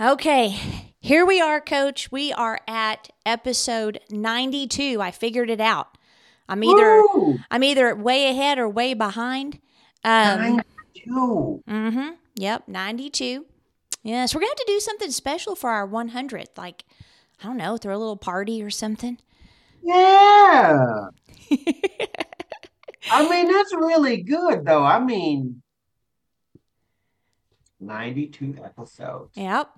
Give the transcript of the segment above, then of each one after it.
Okay, here we are, coach. We are at episode 92. I figured it out. I'm either Woo! I'm either way ahead or way behind. Um, Nine two. mm-hmm. Yep, 92. Yes, we're going to have to do something special for our 100th. Like, I don't know, throw a little party or something. Yeah. I mean, that's really good, though. I mean, 92 episodes. Yep.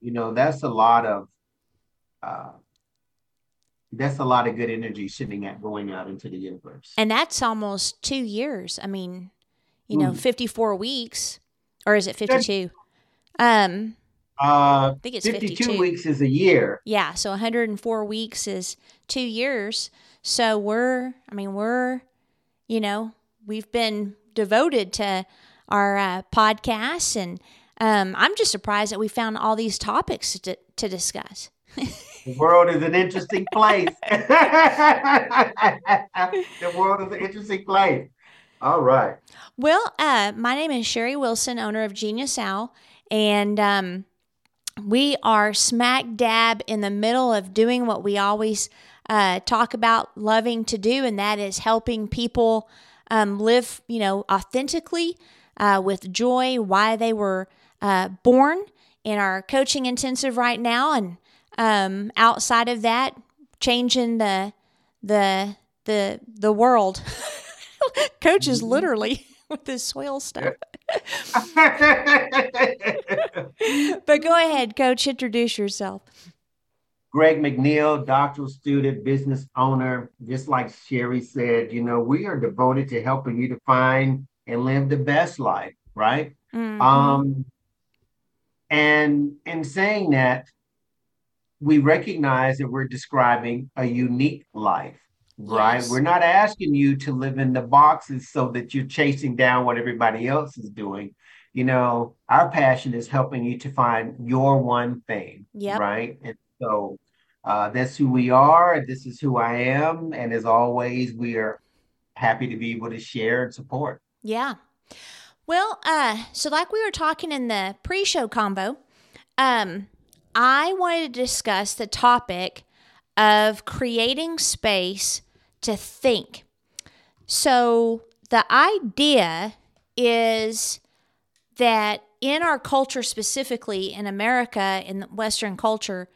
You know, that's a lot of uh that's a lot of good energy sitting at going out into the universe. And that's almost two years. I mean, you know, Mm. 54 weeks. Or is it 52? Um, Uh, I think it's 52 52. weeks is a year. Yeah, so 104 weeks is two years. So we're, I mean, we're, you know, we've been devoted to our uh, podcasts, and um, I'm just surprised that we found all these topics to, to discuss. The world is an interesting place. the world is an interesting place. All right. Well, uh, my name is Sherri Wilson, owner of Genius Owl, and um, we are smack dab in the middle of doing what we always uh, talk about loving to do, and that is helping people um, live, you know, authentically uh, with joy, why they were uh, born in our coaching intensive right now, and um, outside of that, changing the the the the world. Coach is literally with this soil stuff. But go ahead, Coach. Introduce yourself. Greg McNeil, doctoral student, business owner. Just like Sherri said, you know, we are devoted to helping you to find and live the best life, right? Mhm. Um, and in saying that, we recognize that we're describing a unique life, right? Yes. We're not asking you to live in the boxes so that you're chasing down what everybody else is doing. You know, our passion is helping you to find your one thing, Yep. right? And so uh, that's who we are. This is who I am. And as always, we are happy to be able to share and support. Yeah. Well, uh, so like we were talking in the pre-show combo, um, I wanted to discuss the topic of creating space to think. So the idea is that in our culture, specifically in America, in Western culture,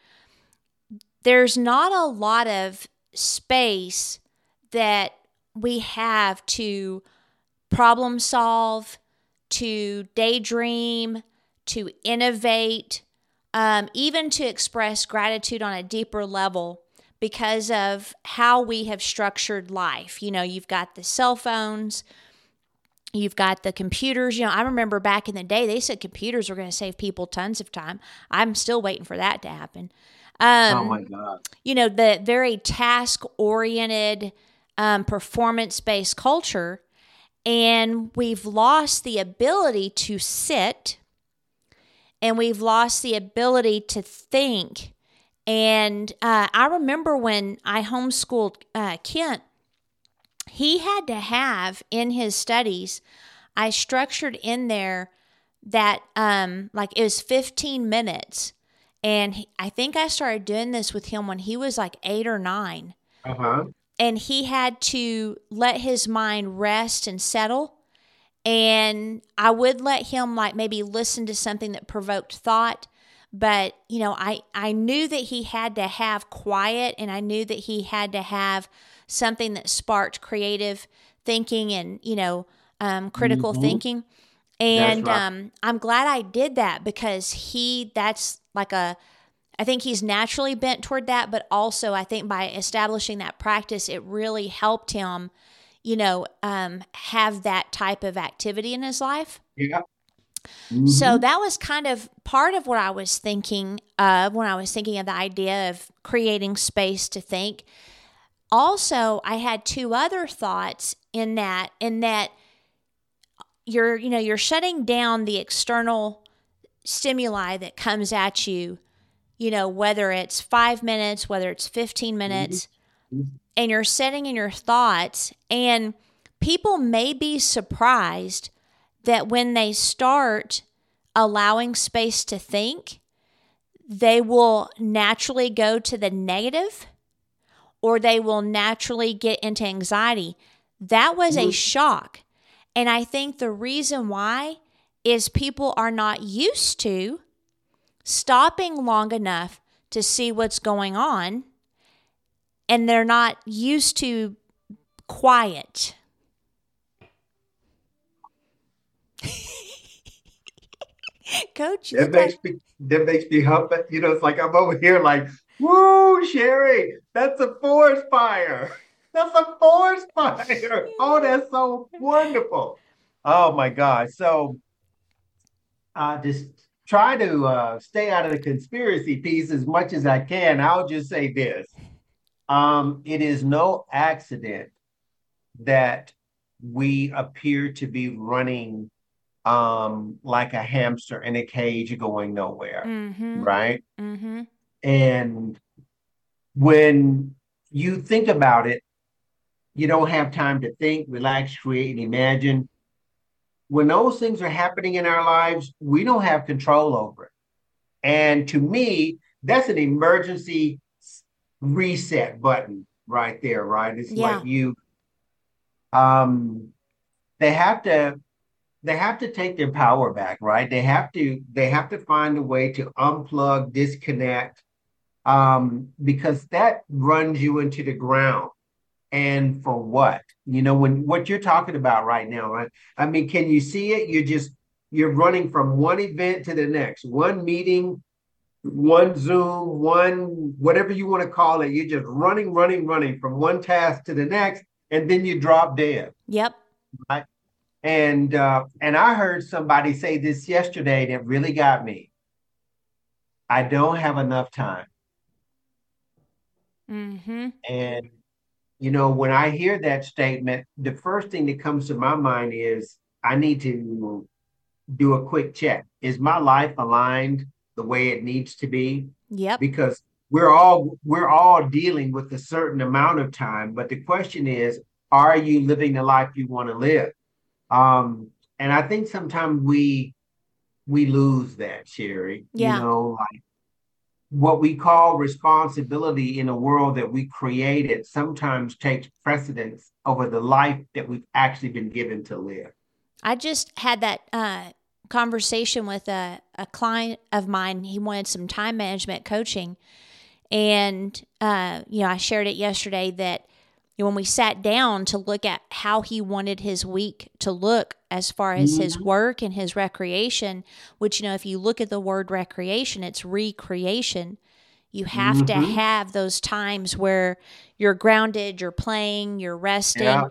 there's not a lot of space that we have to problem solve, to daydream, to innovate, um, even to express gratitude on a deeper level because of how we have structured life. You know, you've got the cell phones, you've got the computers. You know, I remember back in the day, they said computers were going to save people tons of time. I'm still waiting for that to happen. Um, oh my God. you know, the very task oriented, um, performance based culture. And we've lost the ability to sit and we've lost the ability to think. And uh, I remember when I homeschooled uh, Kent, he had to have in his studies, I structured in there that um, like it was 15 minutes. And he, I think I started doing this with him when he was like eight or nine Uh-huh. And he had to let his mind rest and settle and i would let him like maybe listen to something that provoked thought but you know i i knew that he had to have quiet and i knew that he had to have something that sparked creative thinking and you know um, critical Mhm. thinking and right. um, i'm glad i did that because he that's like a I think he's naturally bent toward that, but also I think by establishing that practice, it really helped him, you know, um, have that type of activity in his life. Yeah. So Mhm. that was kind of part of what I was thinking of when I was thinking of the idea of creating space to think. Also, I had two other thoughts in that, in that you're, you know, you're shutting down the external stimuli that comes at you, you know, whether it's five minutes, whether it's 15 minutes, Mhm. and you're sitting in your thoughts. And people may be surprised that when they start allowing space to think, they will naturally go to the negative or they will naturally get into anxiety. That was a shock. And I think the reason why is people are not used to stopping long enough to see what's going on and they're not used to quiet. Coach, that makes me that makes me hump. You know, it's like I'm over here, like, woo, Sherri, that's a forest fire. That's a forest fire. Oh, that's so wonderful. Oh my God. So, uh, just try to uh, stay out of the conspiracy piece as much as I can. I'll just say this: um, it is no accident that we appear to be running um, like a hamster in a cage going nowhere, mm-hmm. right? Mm-hmm. And when you think about it, you don't have time to think, relax, create, and imagine. When those things are happening in our lives, we don't have control over it. And to me, that's an emergency reset button right there, right? It's yeah. like you um they have to they have to take their power back, right? They have to they have to find a way to unplug, disconnect, um, because that runs you into the ground. And for what? You know, when what you're talking about right now, right? I mean, can you see it? You're just you're running from one event to the next, one meeting, one Zoom, one whatever you want to call it. You're just running, running, running from one task to the next, and then you drop dead. Yep. Right. And uh, and I heard somebody say this yesterday that really got me. I don't have enough time. Mm-hmm. And you know, when I hear that statement, the first thing that comes to my mind is I need to do a quick check. Is my life aligned the way it needs to be? Yep. Because we're all we're all dealing with a certain amount of time, but the question is, are you living the life you want to live? Um, and I think sometimes we we lose that, Sherri. Yeah. You know, like what we call responsibility in a world that we created sometimes takes precedence over the life that we've actually been given to live. I just had that uh, conversation with a, a client of mine. He wanted some time management coaching. And, uh, you know, I shared it yesterday that when we sat down to look at how he wanted his week to look as far as mm-hmm. his work and his recreation, which, you know, if you look at the word recreation, it's recreation. You have mm-hmm. to have those times where you're grounded, you're playing, you're resting. Yeah.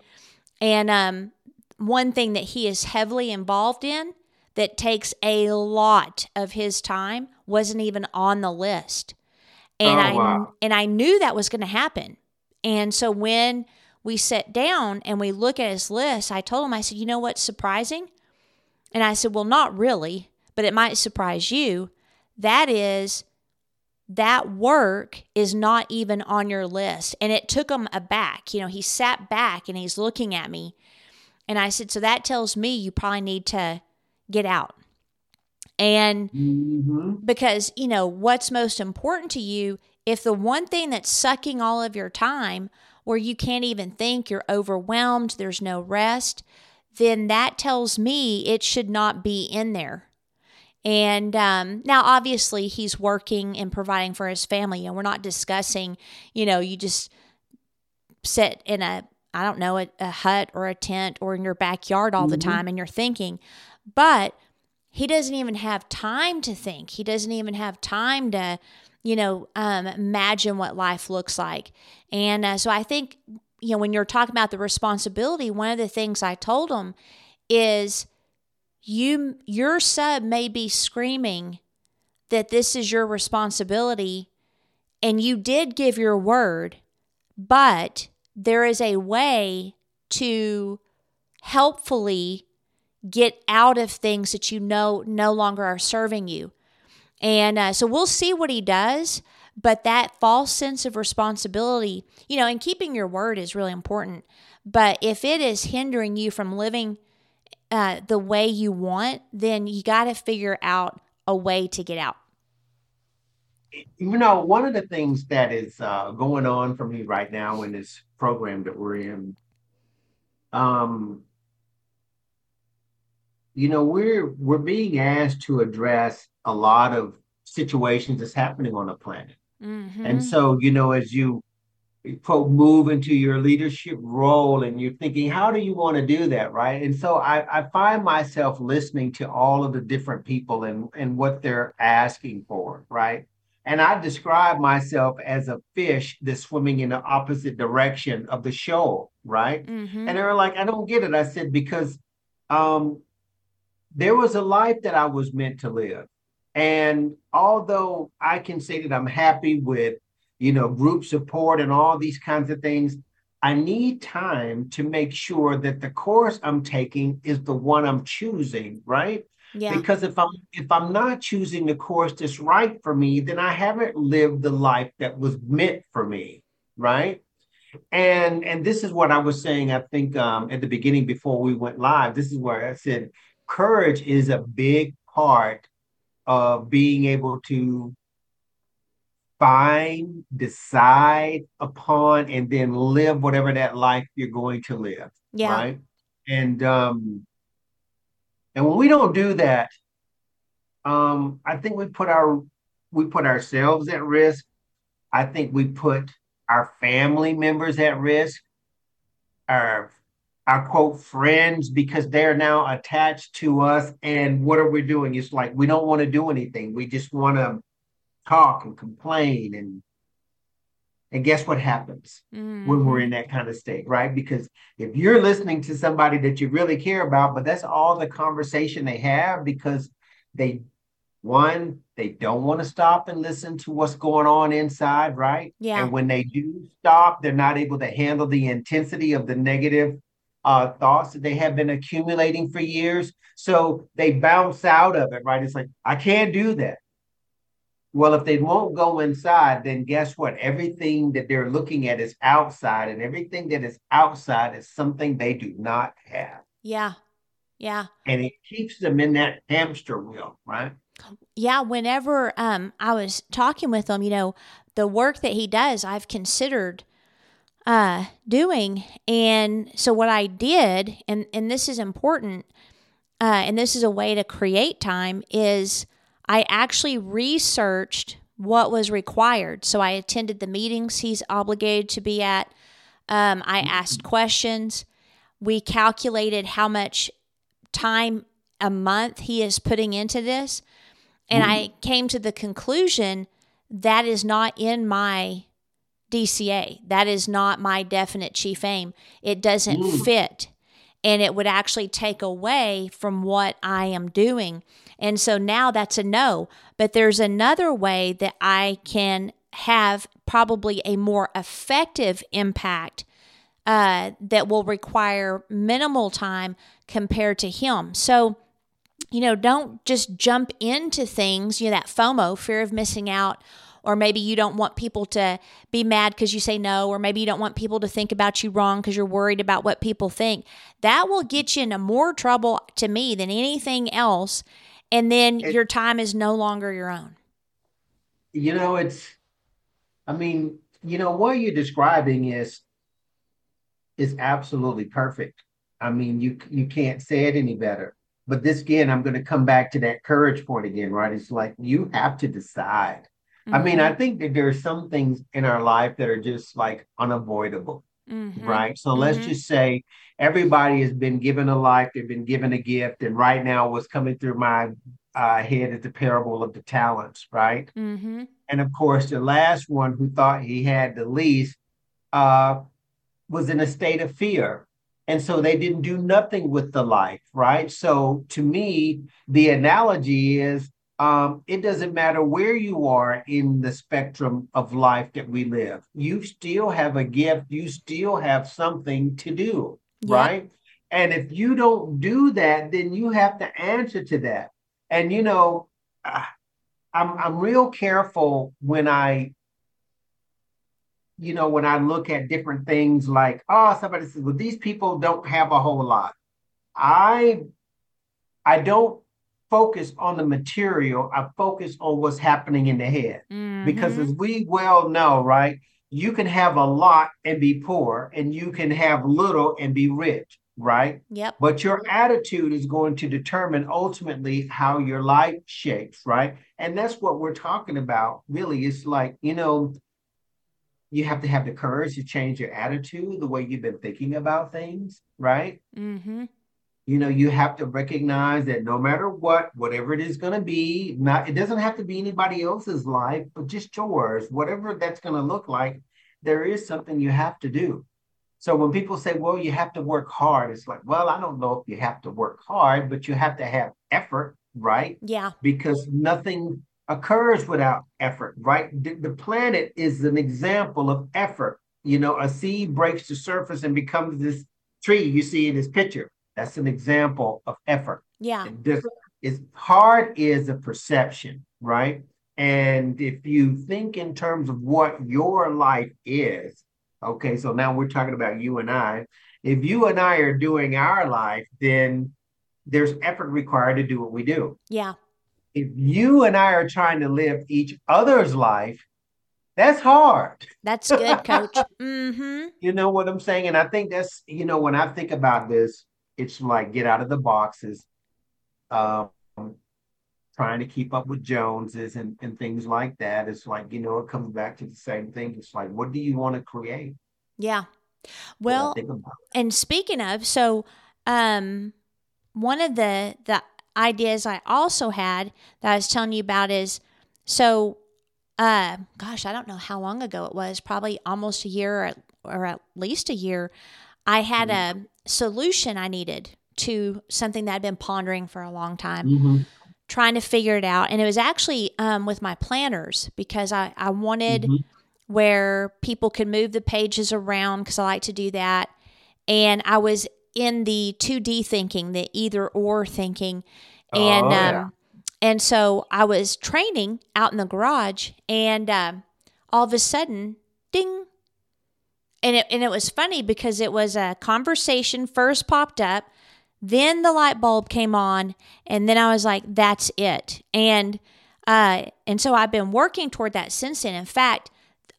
And um, one thing that he is heavily involved in that takes a lot of his time wasn't even on the list. And oh, I wow. and I knew that was going to happen and so when we sat down and we look at his list, I told him, I said, you know what's surprising? And I said, well, not really, but it might surprise you. That is, that work is not even on your list. And it took him aback. You know, he sat back and he's looking at me. And I said, so that tells me you probably need to get out. And mm-hmm. because, you know, what's most important to you if the one thing that's sucking all of your time, where you can't even think, you're overwhelmed, there's no rest, then that tells me it should not be in there. And um, now, obviously, he's working and providing for his family. And we're not discussing, you know, you just sit in a, I don't know, a, a hut or a tent or in your backyard all mm-hmm. the time and you're thinking. But he doesn't even have time to think. He doesn't even have time to you know, um, imagine what life looks like. And uh, so I think, you know, when you're talking about the responsibility, one of the things I told them is you your sub may be screaming that this is your responsibility and you did give your word, but there is a way to helpfully get out of things that you know no longer are serving you. And uh, so we'll see what he does. But that false sense of responsibility, you know, and keeping your word is really important. But if it is hindering you from living uh, the way you want, then you got to figure out a way to get out. you know, one of the things that is uh, going on for me right now in this program that we're in, um, you know, we're we're being asked to address a lot of situations that's happening on the planet. Mm-hmm. And so, you know, as you quote move into your leadership role and you're thinking how do you want to do that right and so I, I find myself listening to all of the different people and, and what they're asking for right and i describe myself as a fish that's swimming in the opposite direction of the shoal right mm-hmm. and they were like i don't get it i said because um there was a life that i was meant to live and although i can say that i'm happy with you know, group support and all these kinds of things. I need time to make sure that the course I'm taking is the one I'm choosing, right? Yeah. Because if I'm if I'm not choosing the course that's right for me, then I haven't lived the life that was meant for me, right? And and this is what I was saying. I think um, at the beginning before we went live, this is where I said courage is a big part of being able to find, decide upon, and then live whatever that life you're going to live. Yeah. Right. And um, and when we don't do that, um, I think we put our we put ourselves at risk. I think we put our family members at risk, our our quote friends because they're now attached to us. And what are we doing? It's like we don't want to do anything. We just want to talk and complain and and guess what happens mm-hmm. when we're in that kind of state, right? Because if you're listening to somebody that you really care about, but that's all the conversation they have because they, one, they don't want to stop and listen to what's going on inside, right? Yeah. And when they do stop, they're not able to handle the intensity of the negative uh, thoughts that they have been accumulating for years. So they bounce out of it, right? It's like, I can't do that. Well, if they won't go inside, then guess what? Everything that they're looking at is outside, and everything that is outside is something they do not have. Yeah. Yeah. And it keeps them in that hamster wheel, right? Yeah. Whenever um, I was talking with him, you know, the work that he does, I've considered uh, doing. And so what I did, and, and this is important, uh, and this is a way to create time, is I actually researched what was required. So I attended the meetings he's obligated to be at. Um, I asked questions. We calculated how much time a month he is putting into this. And mm-hmm. I came to the conclusion that is not in my DCA. That is not my definite chief aim. It doesn't mm. fit. And it would actually take away from what I am doing. And so now that's a no. But there's another way that I can have probably a more effective impact uh, that will require minimal time compared to him. So, you know, don't just jump into things, you know, that FOMO, fear of missing out, or maybe you don't want people to be mad because you say no, or maybe you don't want people to think about you wrong because you're worried about what people think. That will get you into more trouble to me than anything else and then it, your time is no longer your own. You know, it's, I mean, you know, what you're describing is is absolutely perfect. I mean, you you can't say it any better. But this again, I'm going to come back to that courage point again, right? It's like you have to decide. Mm-hmm. I mean, I mm-hmm. think that there are some things in our life that are just like unavoidable, mm-hmm. right? So mm-hmm. let's just say everybody has been given a life, they've been given a gift, and right now what's coming through my uh, head is the parable of the talents, right? Mm-hmm. And of course, the last one who thought he had the least uh, was in a state of fear. And so they didn't do nothing with the life, right? So to me, the analogy is um, it doesn't matter where you are in the spectrum of life that we live. You still have a gift, you still have something to do yeah. right? And if you don't do that, then you have to answer to that. And you know, I'm I'm real careful when I, you know, when I look at different things like, oh, somebody says, well, these people don't have a whole lot. I I don't focus on the material. I focus on what's happening in the head. Mm-hmm. Because as we well know, right, you can have a lot and be poor, and you can have little and be rich, right? Yep. But your attitude is going to determine ultimately how your life shapes, right? And that's what we're talking about, really. It's like, you know, you have to have the courage to change your attitude, the way you've been thinking about things, right? Mm-hmm you know you have to recognize that no matter what whatever it is going to be not it doesn't have to be anybody else's life but just yours whatever that's going to look like there is something you have to do. So when people say well you have to work hard it's like well i don't know if you have to work hard but you have to have effort right? Yeah. Because nothing occurs without effort right? The, the planet is an example of effort. You know a seed breaks the surface and becomes this tree you see in this picture that's an example of effort. Yeah. This is hard is a perception, right? And if you think in terms of what your life is, okay, so now we're talking about you and I. If you and I are doing our life, then there's effort required to do what we do. Yeah. If you and I are trying to live each other's life, that's hard. That's good, coach. mm-hmm. You know what I'm saying? And I think that's, you know, when I think about this, it's like get out of the boxes, um, trying to keep up with Joneses and, and things like that. It's like, you know, it comes back to the same thing. It's like, what do you want to create? Yeah. Well, and speaking of, so um, one of the the ideas I also had that I was telling you about is so uh gosh, I don't know how long ago it was, probably almost a year or, or at least a year. I had mm-hmm. a solution I needed to something that I'd been pondering for a long time, mm-hmm. trying to figure it out. And it was actually um, with my planners because I, I wanted mm-hmm. where people could move the pages around because I like to do that. And I was in the 2D thinking, the either or thinking. And, oh, yeah. um, and so I was training out in the garage, and uh, all of a sudden, ding, and it, and it was funny because it was a conversation first popped up then the light bulb came on and then i was like that's it. And uh, and so i've been working toward that since then. In fact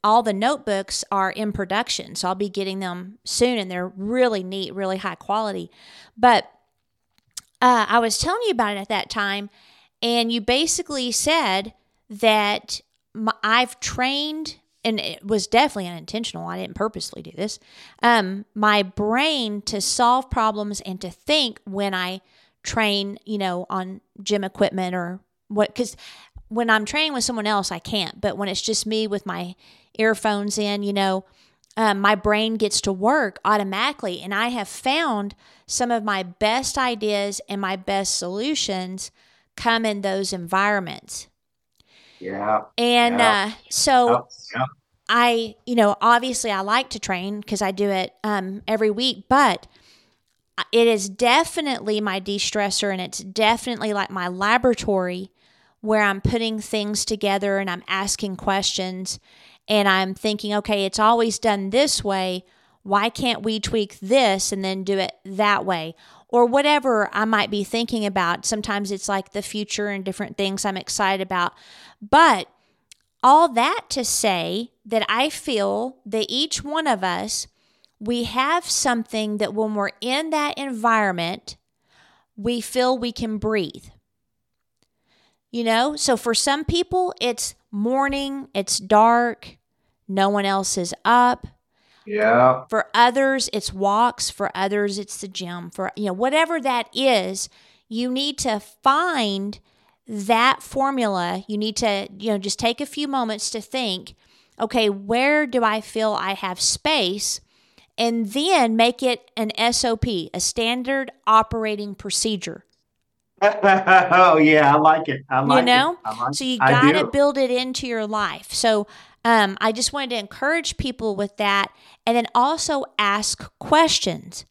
all the notebooks are in production so i'll be getting them soon and they're really neat really high quality. But uh, i was telling you about it at that time and you basically said that my, i've trained and it was definitely unintentional. I didn't purposely do this. Um, my brain to solve problems and to think when I train, you know, on gym equipment or what, because when I'm training with someone else, I can't. But when it's just me with my earphones in, you know, um, my brain gets to work automatically. And I have found some of my best ideas and my best solutions come in those environments. Yeah. And yeah. Uh, so yeah. I, you know, obviously I like to train because I do it um, every week, but it is definitely my de stressor and it's definitely like my laboratory where I'm putting things together and I'm asking questions and I'm thinking, okay, it's always done this way. Why can't we tweak this and then do it that way? Or whatever I might be thinking about. Sometimes it's like the future and different things I'm excited about. But all that to say that I feel that each one of us, we have something that when we're in that environment, we feel we can breathe. You know, so for some people, it's morning, it's dark, no one else is up. Yeah. For others, it's walks. For others, it's the gym. For, you know, whatever that is, you need to find that formula, you need to, you know, just take a few moments to think, okay, where do I feel I have space? And then make it an SOP, a standard operating procedure. oh yeah, I like it. I like it. you know, it. Like so you got to build it into your life. So um, I just wanted to encourage people with that, and then also ask questions.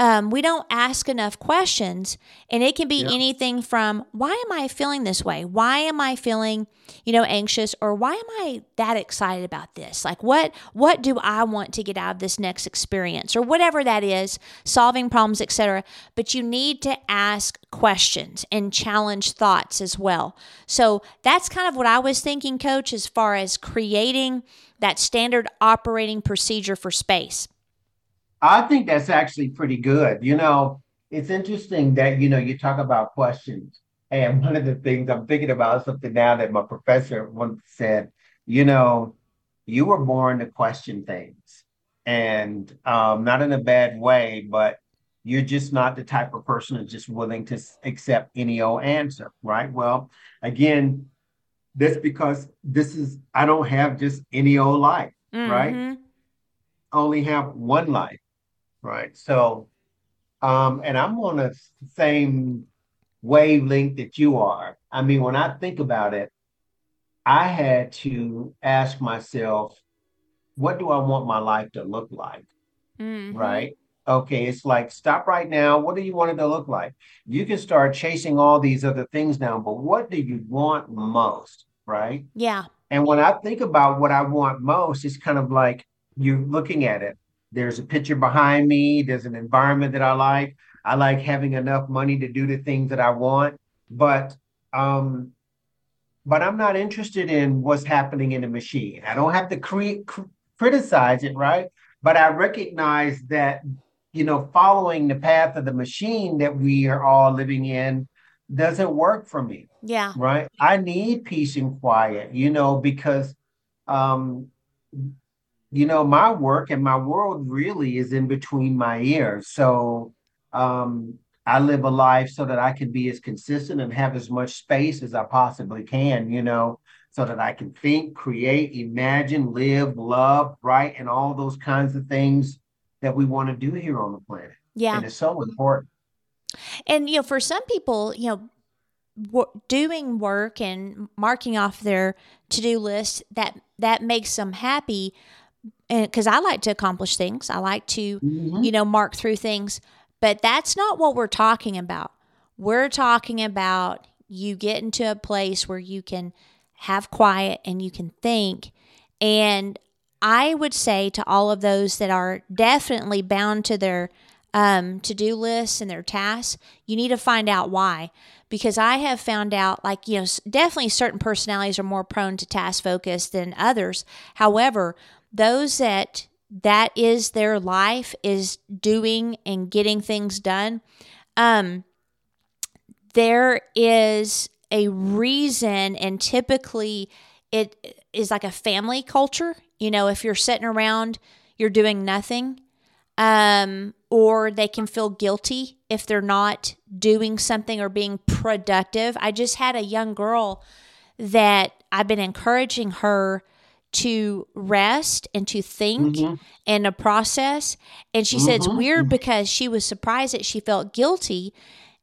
Um, we don't ask enough questions and it can be Yeah. anything from why am i feeling this way? Why am i feeling you know anxious? Or why am i that excited about this? Like what what do i want to get out of this next experience? Or whatever that is solving problems etc but you need to ask questions and challenge thoughts as well. So that's kind of what i was thinking coach as far as creating that standard operating procedure for space I think that's actually pretty good. You know, it's interesting that, you know, you talk about questions. And one of the things I'm thinking about is something now that my professor once said, you know, you were born to question things. And um, not in a bad way, but you're just not the type of person that's just willing to accept any old answer, right? Well, again, that's because this is, I don't have just any old life, right? Mhm. I only have one life. Right. So, um, and I'm on the same wavelength that you are. I mean, when I think about it, I had to ask myself, what do I want my life to look like? Mhm. Right. Okay. It's like, stop right now. What do you want it to look like? You can start chasing all these other things now, but what do you want most? Right. Yeah. And when I think about what I want most, it's kind of like you're looking at it. There's a picture behind me, there's an environment that I like. I like having enough money to do the things that I want, but um but I'm not interested in what's happening in the machine. I don't have to cre- cr- criticize it, right? But I recognize that you know, following the path of the machine that we are all living in doesn't work for me Yeah. right? I need peace and quiet, you know, because um, you know, my work and my world really is in between my ears. So um I live a life so that I can be as consistent and have as much space as I possibly can, you know, so that I can think, create, imagine, live, love, write, And all those kinds of things that we want to do here on the planet. Yeah. And it's so important. And you know, for some people, you know, doing work and marking off their to-do list that that makes them happy and because I like to accomplish things. I like to, Mhm. you know, mark through things, but that's not what we're talking about. We're talking about you get into a place where you can have quiet and you can think. And I would say to all of those that are definitely bound to their um, to do lists and their tasks, you need to find out why. Because I have found out, like, you know, definitely certain personalities are more prone to task focus than others. However, those that that is their life is doing and getting things done um there is a reason and typically it is like a family culture. You know if you're sitting around you're doing nothing um or they can feel guilty if they're not doing something or being productive. I just had a young girl that i've been encouraging her to rest and to think Mhm. and a process. And she said it's Mhm, weird because she was surprised that she felt guilty.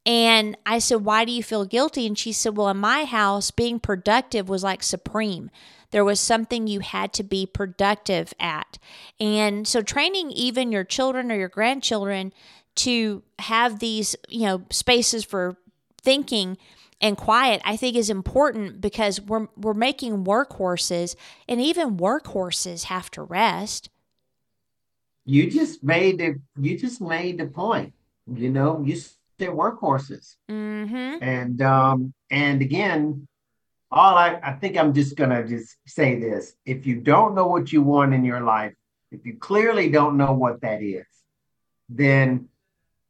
And I said, Why do you feel guilty? And she said, Well, in my house, being productive was like supreme. There was something you had to be productive at. And so, training even your children or your grandchildren to have these, you know, spaces for thinking and quiet i think is important because we're we're making workhorses and even workhorses have to rest You just made the you just made the point. You know, you said workhorses. mhm And um and again, all I, I think I'm just gonna just say this. If you don't know what you want in your life, if you clearly don't know what that is, then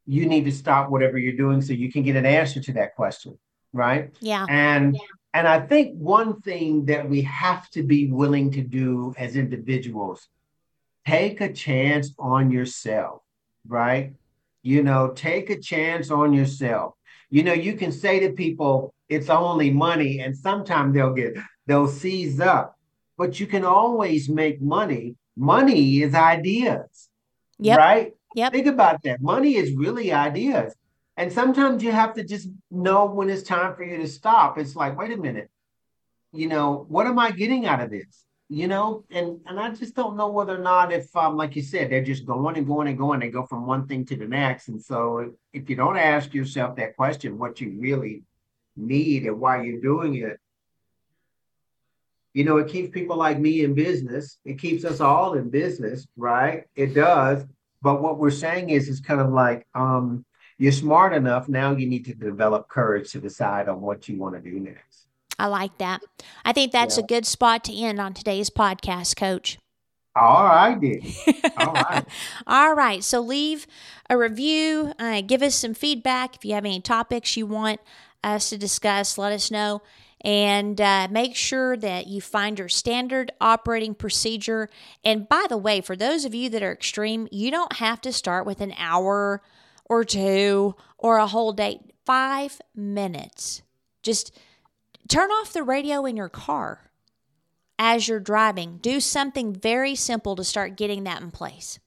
you need to stop whatever you're doing so you can get an answer to that question, right? yeah And and I think one thing that we have to be willing to do as individuals, take a chance on yourself, right? You know, take a chance on yourself. You know, you can say to people, it's only money, and sometimes they'll get they'll seize up, but you can always make money. Money is ideas, yep right? Yep. Think about that. Money is really ideas. And sometimes you have to just know when it's time for you to stop. It's like, wait a minute, you know, what am I getting out of this? you know, and and I just don't know whether or not if um like you said, they're just going and going and going, they go from one thing to the next. And so if you don't ask yourself that question, what you really need and why you're doing it, you know, it keeps people like me in business. It keeps us all in business, right? It does. But what we're saying is, it's kind of like, um, you're smart enough. Now you need to develop courage to decide on what you want to do next. I like that. I think that's yeah. a good spot to end on today's podcast, Coach. All right, then. All right. All right. So leave a review. Uh, give us some feedback. If you have any topics you want us to discuss, let us know and uh, make sure that you find your standard operating procedure. And by the way, for those of you that are extreme, you don't have to start with an hour or two or a whole day. Five minutes. Just turn off the radio in your car as you're driving. Do something very simple to start getting that in place.